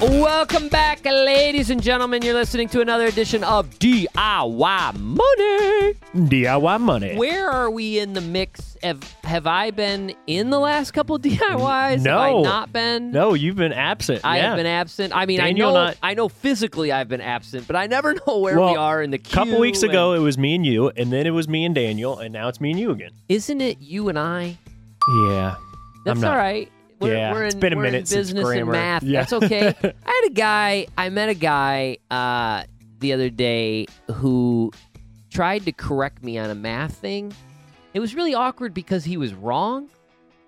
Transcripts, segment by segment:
Welcome back, ladies and gentlemen. You're listening to another edition of DIY Money. DIY money. Where are we in the mix? Have have I been in the last couple DIYs? No. Have I not been? No, you've been absent. I yeah. have been absent. I mean, Daniel I know not- I know physically I've been absent, but I never know where well, we are in the queue. A couple weeks ago, it was me and you, and then it was me and Daniel, and now it's me and you again. isn't it you and I? Yeah. That's all right. We're, Yeah, we're it's in, been a minute since business and grammar. math. Yeah. That's okay. I had a guy. I met a guy uh, the other day who tried to correct me on a math thing. It was really awkward because he was wrong.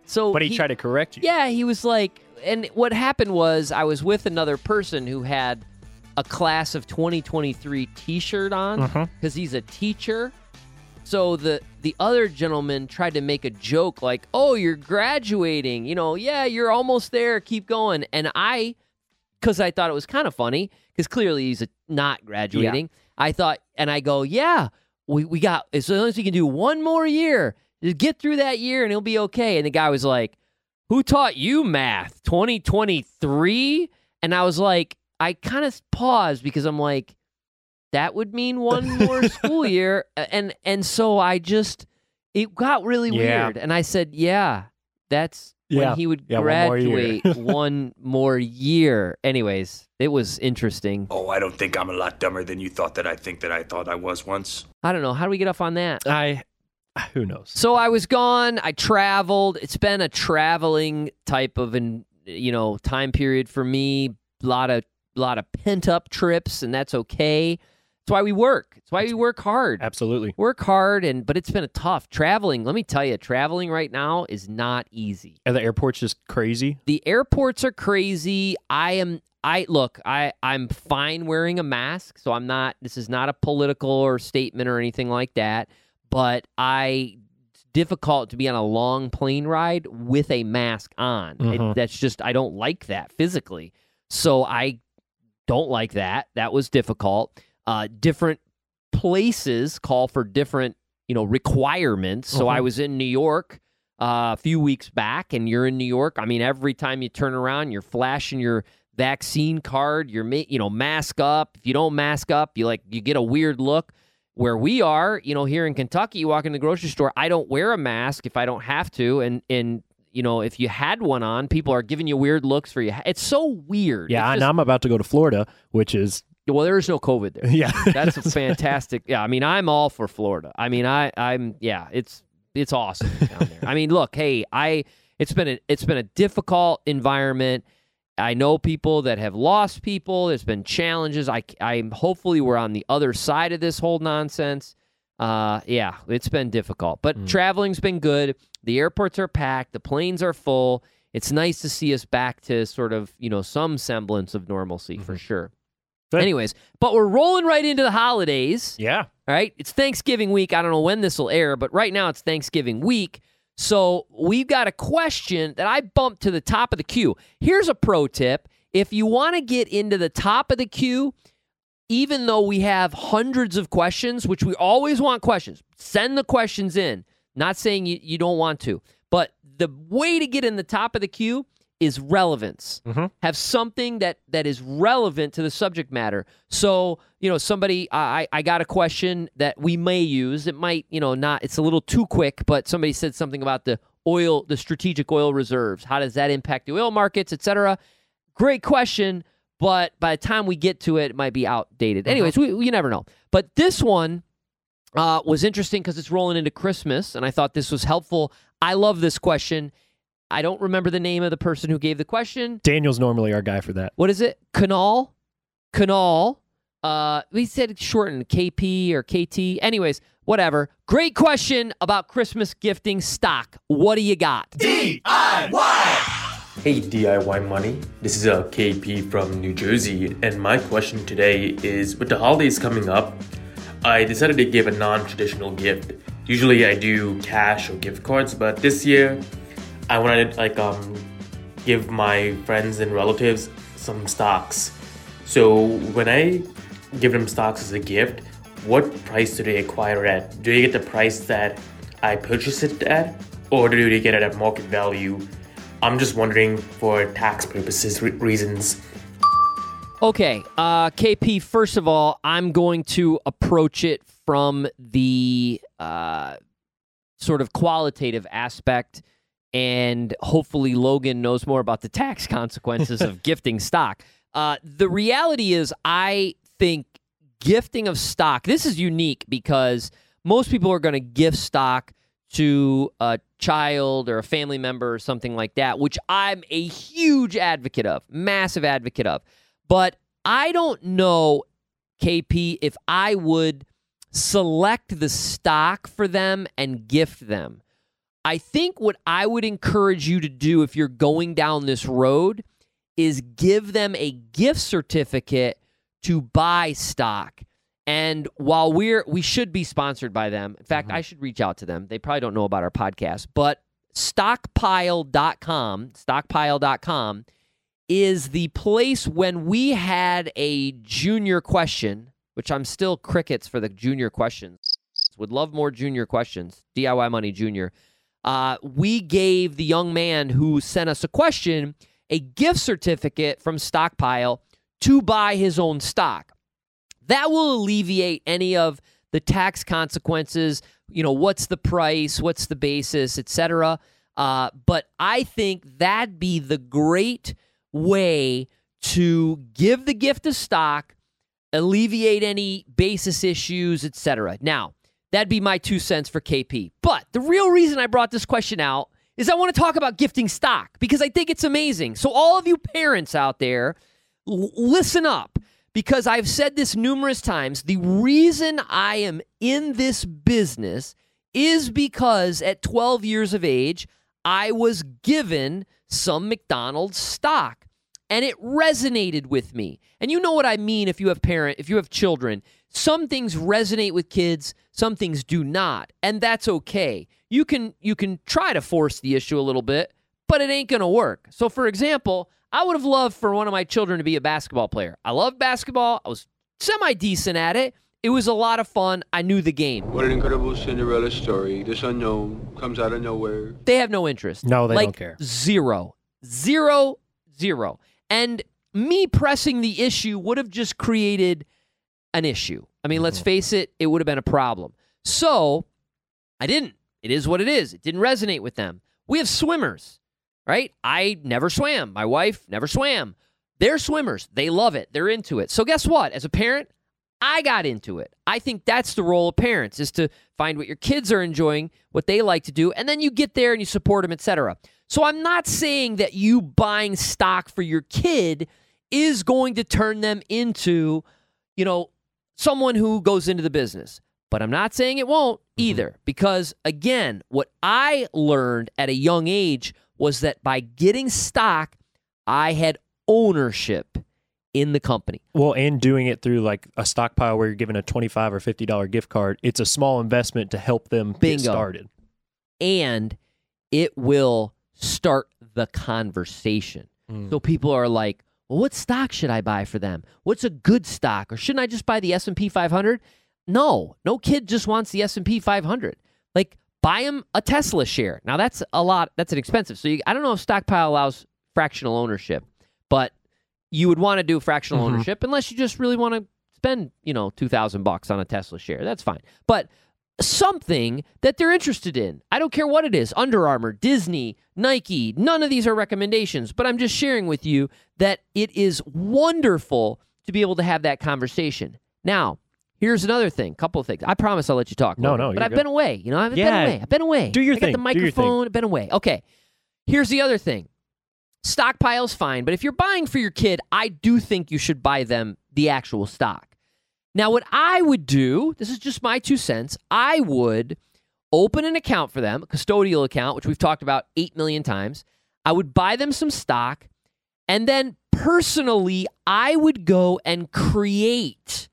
So, But he, tried to correct you. Yeah, he was like, and what happened was I was with another person who had a class of 2023 T-shirt on because he's a teacher. So the the other gentleman tried to make a joke like, "Oh, you're graduating. You know, yeah, you're almost there. Keep going." And I, because I thought it was kind of funny, because clearly he's a, not graduating. I thought, and I go, "Yeah, we we got as long as we can do one more year, just get through that year, and it'll be okay." And the guy was like, "Who taught you math? 2023?" And I was like, I kind of paused because I'm like that would mean one more school year and and so i just it got really Yeah. weird and i said yeah that's Yeah. when he would Yeah, one more graduate one more year anyways it was interesting Oh, I don't think I'm a lot dumber than you thought that I think that I thought I was once. i don't know how do we get off on that I. Uh, who knows? so i was gone i traveled it's been a traveling type of an you know time period for me a lot of a lot of pent up trips and that's okay that's why we work. It's why we work hard. Absolutely. work hard and but it's been a tough traveling let me tell you traveling right now is not easy. Are the airport's just crazy? the airports are crazy. I am i look i i'm fine wearing a mask so i'm not this is not a political or statement or anything like that but i it's difficult to be on a long plane ride with a mask on. It- Mhm. that's just i don't like that physically. So i don't like that. That was difficult uh different places call for different you know requirements. So i Mhm. was in new york uh, a few weeks back and you're in new york. I mean every time you turn around you're flashing your vaccine card you're you know mask up. If you don't mask up you like you get a weird look. Where we are you know here in kentucky you walk in the grocery store i don't wear a mask if i don't have to. And and you know if you had one on people are giving you weird looks for you. It's so weird. Yeah, It's and just- I'm about to go to Florida, which is well there is no covid there yeah. that's a fantastic. Yeah, I mean, I'm all for Florida. I mean, I, I'm yeah, it's it's awesome down there. I mean, look, hey, I it's been a it's been a difficult environment. I know people that have lost people. There's been challenges. I I'm hopefully we're on the other side of this whole nonsense. Uh, yeah, it's been difficult, but Mm. traveling's been good. The airports are packed. The planes are full. It's nice to see us back to sort of you know some semblance of normalcy for sure. Good. Anyways, but we're rolling right into the holidays. yeah. All right. It's Thanksgiving week. I don't know when this will air, but right now it's Thanksgiving week. So we've got a question that I bumped to the top of the queue. Here's a pro tip. If you want to get into the top of the queue, even though we have hundreds of questions, which we always want questions, send the questions in. Not saying you, you don't want to, but the way to get in the top of the queue is relevance. Mhm. Have something that that is relevant to the subject matter. So, you know, somebody I I got a question that we may use. It might, you know, not it's a little too quick, but somebody said something about the oil, the strategic oil reserves. How does that impact the oil markets, et cetera? Great question, but by the time we get to it, it might be outdated. Anyways, we, we you never know. But this one uh, was interesting because it's rolling into Christmas, and I thought this was helpful. I love this question. I don't remember the name of the person who gave the question. Daniel's normally our guy for that. What is it? Canal? Canal? Uh, we said shortened KP or KT. Anyways, whatever. Great question about Christmas gifting stock. What do you got? DIY! Hey DIY Money, this is a KP from New Jersey, and my question today is with the holidays coming up, I decided to give a non traditional gift. Usually I do cash or gift cards, but this year I wanted to like um give my friends and relatives some stocks. So when I give them stocks as a gift, what price do they acquire at? Do they get the price that I purchased it at, or do they get it at market value? I'm just wondering for tax purposes re- reasons. Okay, uh, KP. First of all, I'm going to approach it from the uh, sort of qualitative aspect, and hopefully Logan knows more about the tax consequences of gifting stock. Uh, the reality is, I think gifting of stock. This is unique because most people are going to gift stock to a child or a family member or something like that, which I'm a huge advocate of, massive advocate of. But I don't know, KP, if I would select the stock for them and gift them. I think what I would encourage you to do if you're going down this road is give them a gift certificate to buy stock. And while we're we should be sponsored by them. In fact, mm-hmm. I should reach out to them. They probably don't know about our podcast, but stockpile.com, stockpile.com is the place when we had a junior question, which I'm still crickets for the junior questions. Would love more junior questions. DIY Money Junior. Uh, we gave the young man who sent us a question a gift certificate from Stockpile to buy his own stock. That will alleviate any of the tax consequences. You know, what's the price, what's the basis, etc. Uh, but I think that'd be the great way to give the gift of stock, alleviate any basis issues, etc. Now, that'd be my two cents for KP. But the real reason I brought this question out is I want to talk about gifting stock because I think it's amazing. So, all of you parents out there, l- listen up because I've said this numerous times. The reason I am in this business is because at 12 years of age, I was given some McDonald's stock and it resonated with me. And you know what I mean if you have parent, if you have children, some things resonate with kids, some things do not, and that's okay. You can you can try to force the issue a little bit, but it ain't going to work. So for example, I would have loved for one of my children to be a basketball player. I love basketball. I was semi decent at it. It was a lot of fun. I knew the game. What an incredible Cinderella story. This unknown comes out of nowhere. They have no interest. No, they like, don't care. Zero. Zero, zero. And me pressing the issue would have just created an issue. I mean, let's mm-hmm. face it, it would have been a problem. So I didn't. It is what it is. It didn't resonate with them. We have swimmers, right? I never swam. My wife never swam. They're swimmers. They love it. They're into it. So guess what? As a parent, I got into it. I think that's the role of parents is to find what your kids are enjoying, what they like to do, and then you get there and you support them, etc. So I'm not saying that you buying stock for your kid is going to turn them into, you know, someone who goes into the business. But I'm not saying it won't mm-hmm. either because again, what I learned at a young age was that by getting stock, I had ownership in the company. Well, and doing it through like a stockpile where you're given a twenty-five or fifty dollar gift card, it's a small investment to help them Bingo. get started. and it will start the conversation. Mm. So people are like, "Well, what stock should I buy for them? What's a good stock, or shouldn't I just buy the S and P 500?" No, no kid just wants the S and P 500. Like, buy him a Tesla share. Now that's a lot. That's an expensive. So you, I don't know if stockpile allows fractional ownership, but you would want to do fractional Mhm. ownership unless you just really want to spend, you know, two thousand bucks on a Tesla share. That's fine, but something that they're interested in. I don't care what it is Under Armour, Disney, Nike, none of these are recommendations, but I'm just sharing with you that it is wonderful to be able to have that conversation. Now, here's another thing, couple of things. I promise I'll let you talk. No, no, but I've good. been away. You know, I've been away. I've been away. do your I got the thing. microphone. I've been away. Okay. Here's the other thing. Stockpile's fine, but if you're buying for your kid, I do think you should buy them the actual stock. Now, what I would do, this is just my two cents, I would open an account for them, a custodial account, which we've talked about 8 million times. I would buy them some stock, and then personally, I would go and create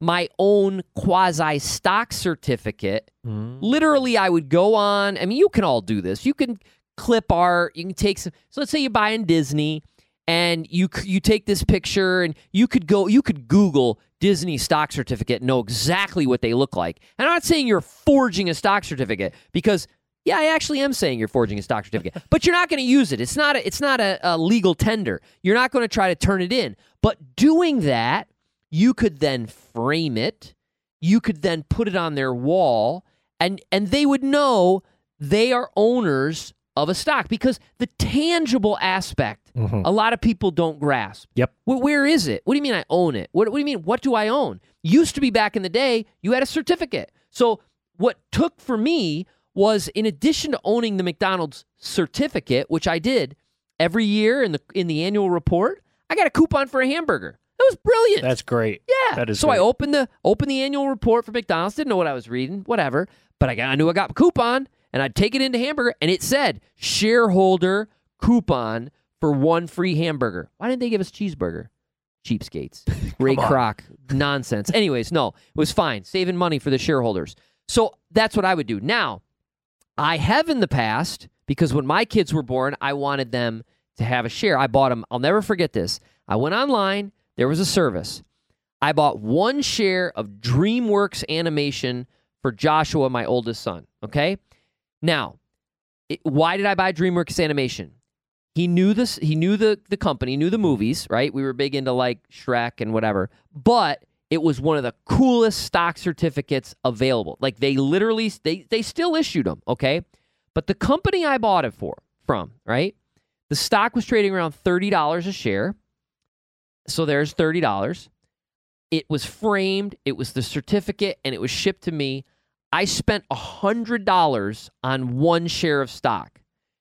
my own quasi stock certificate. Mm. Literally, I would go on. I mean, you can all do this. You can clip art. You can take some. So let's say you buy in Disney, and you you take this picture, and you could go. You could Google Disney stock certificate, and know exactly what they look like. And I'm not saying you're forging a stock certificate because. Yeah, I actually am saying you're forging a stock certificate, but you're not going to use it. It's not a, it's not a, a legal tender. You're not going to try to turn it in. But doing that, you could then frame it. You could then put it on their wall, and and they would know they are owners of a stock because the tangible aspect mm-hmm. a lot of people don't grasp. Yep. Wh- where is it? What do you mean I own it? What, what do you mean? What do I own? Used to be back in the day, you had a certificate. So what took for me was in addition to owning the McDonald's certificate, which I did every year in the in the annual report, I got a coupon for a hamburger. That was brilliant. That's great. Yeah. That is so I opened the opened the annual report for McDonald's. Didn't know what I was reading. Whatever. But I got I knew I got a coupon, and I'd take it into hamburger, and it said shareholder coupon for one free hamburger. Why didn't they give us cheeseburger? Cheapskates. Ray Kroc nonsense. Anyways, no, it was fine. Saving money for the shareholders. So that's what I would do. Now, I have in the past because when my kids were born, I wanted them to have a share. I bought them. I'll never forget this. I went online. There was a service. I bought one share of DreamWorks animation for Joshua, my oldest son. Okay. Now, it, why did I buy DreamWorks animation? He knew this. He knew the the company, knew the movies. Right. We were big into like Shrek and whatever. But it was one of the coolest stock certificates available. Like they literally, they they still issued them. Okay. But the company I bought it for from, right? The stock was trading around thirty dollars a share. So there's thirty dollars. It was framed. It was the certificate, and it was shipped to me. I spent hundred dollars on one share of stock.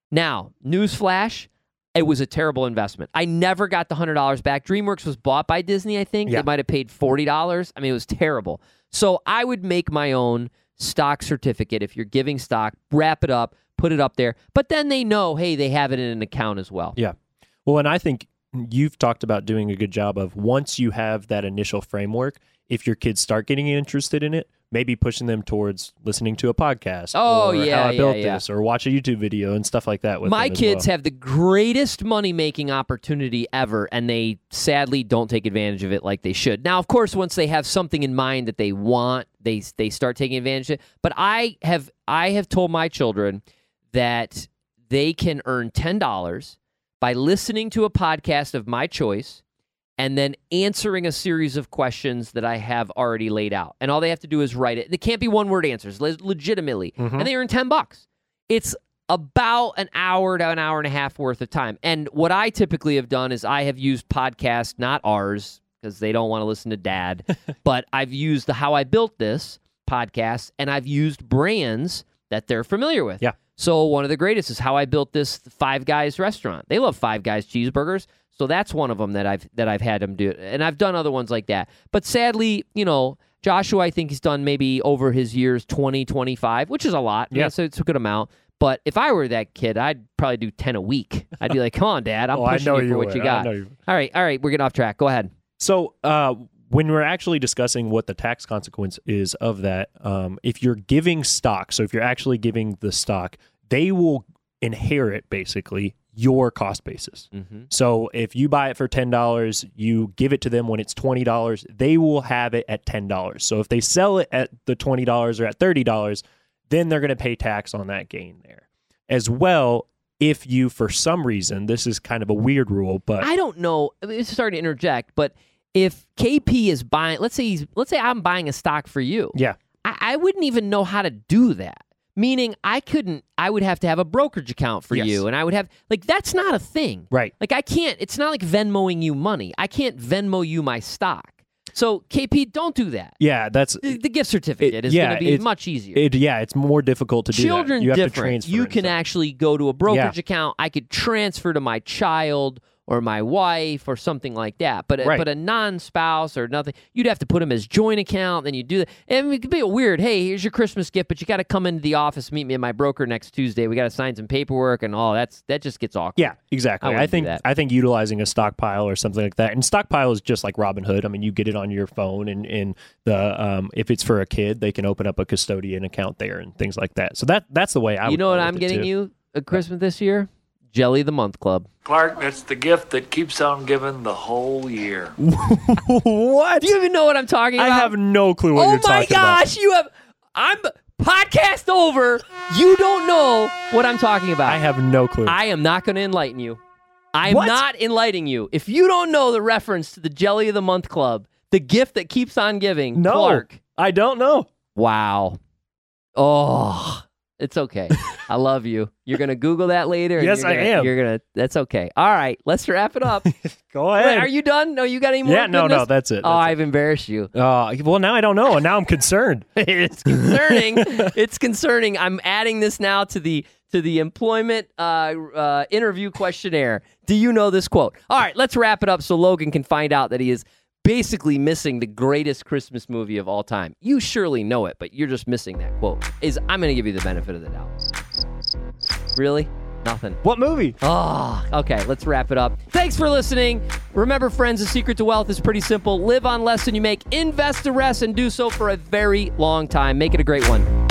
Now, newsflash, it was a terrible investment. I never got the hundred dollars back. DreamWorks was bought by Disney, I think. Yeah. They might have paid forty dollars. I mean, it was terrible. So I would make my own stock certificate if you're giving stock, wrap it up, put it up there. But then they know, hey, they have it in an account as well. Yeah. Well, and I think you've talked about doing a good job of once you have that initial framework, if your kids start getting interested in it, maybe pushing them towards listening to a podcast. Oh, or yeah, how I yeah, built yeah. this, or watch a YouTube video and stuff like that. With My kids well. have the greatest money making opportunity ever, and they sadly don't take advantage of it like they should. Now, of course, once they have something in mind that they want, they they start taking advantage of it. But I have I have told my children that they can earn ten dollars by listening to a podcast of my choice and then answering a series of questions that I have already laid out. And all they have to do is write it. They can't be one word answers, le- legitimately. Mm-hmm. And they earn 10 bucks. It's about an hour to an hour and a half worth of time. And what I typically have done is I have used podcasts, not ours, because they don't want to listen to dad, but I've used the How I Built This podcast and I've used brands that they're familiar with. Yeah. So one of the greatest is How I Built This Five Guys restaurant. They love Five Guys cheeseburgers. So that's one of them that I've that I've had them do, and I've done other ones like that. But sadly, you know, Joshua, I think he's done maybe over his years 20, 25, which is a lot. Yeah. so it's a good amount. But if I were that kid, I'd probably do ten a week. I'd be like, "Come on, Dad, I'm Oh, I pushing know you for you what would. you got." you. All right, all right, we're getting off track. Go ahead. So, uh, when we're actually discussing what the tax consequence is of that, um, if you're giving stock, so if you're actually giving the stock, they will inherit basically your cost basis. Mm-hmm. So if you buy it for ten dollars, you give it to them when it's twenty dollars, they will have it at ten dollars. So if they sell it at the twenty dollars or at thirty dollars, then they're going to pay tax on that gain there. As well, if you for some reason, this is kind of a weird rule, but I don't know. Sorry to interject, but if KP is buying, let's say he's, let's say I'm buying a stock for you. yeah, I, I wouldn't even know how to do that. Meaning, I couldn't. I would have to have a brokerage account for Yes. you, and I would have like that's not a thing. right. Like I can't. It's not like Venmoing you money. I can't Venmo you my stock. So KP, don't do that. Yeah, that's The, the gift certificate It- is yeah, going to be much easier. It, yeah, it's more difficult to do Children. You have different. to transfer. you can stuff. actually go to a brokerage account. I could transfer to my child or my wife or something like that. But a, Right. but a non-spouse or nothing, you'd have to put them as joint account. Then you do that, and it could be a weird. Hey, here's your Christmas gift, but you got to come into the office, meet me at my broker next Tuesday. We got to sign some paperwork and all. That's that just gets awkward. Yeah, exactly. I I, think that. I think utilizing a stockpile or something like that, and stockpile is just like Robinhood. I mean, you get it on your phone, and and the um, if it's for a kid, they can open up a custodian account there and things like that. So that that's the way I. you know what I'm getting too. you at Christmas this year? Jelly the Month Club. Clark, that's the gift that keeps on giving the whole year. what? Do you even know what I'm talking about? I about? have no clue what oh you're my talking about. gosh, you have. I'm podcast over. You don't know what I'm talking about. I have no clue. I am not going to enlighten you. I'm What? not enlightening you. If you don't know the reference to the Jelly of the Month Club, the gift that keeps on giving, no, Clark. I don't know. Wow. Oh, it's okay. I love you. You're gonna Google that later. Yes, you're I am. You're gonna. That's okay. All right. Let's wrap it up. Go Wait, ahead. are you done? No, you got any more? yeah, no, no, that's it. Oh, I've embarrassed you. it. Uh, well, now I don't know. And now I'm concerned. it's concerning. it's concerning. I'm adding this now to the to the employment uh, uh, interview questionnaire. Do you know this quote? All right, let's wrap it up so Logan can find out that he is basically missing the greatest Christmas movie of all time. You surely know it, but you're just missing that quote. Is I'm going to give you the benefit of the doubt. Really? Nothing. what movie? Oh, okay. Let's wrap it up. Thanks for listening. Remember, friends, the secret to wealth is pretty simple. Live on less than you make, invest the rest, and do so for a very long time. Make it a great one.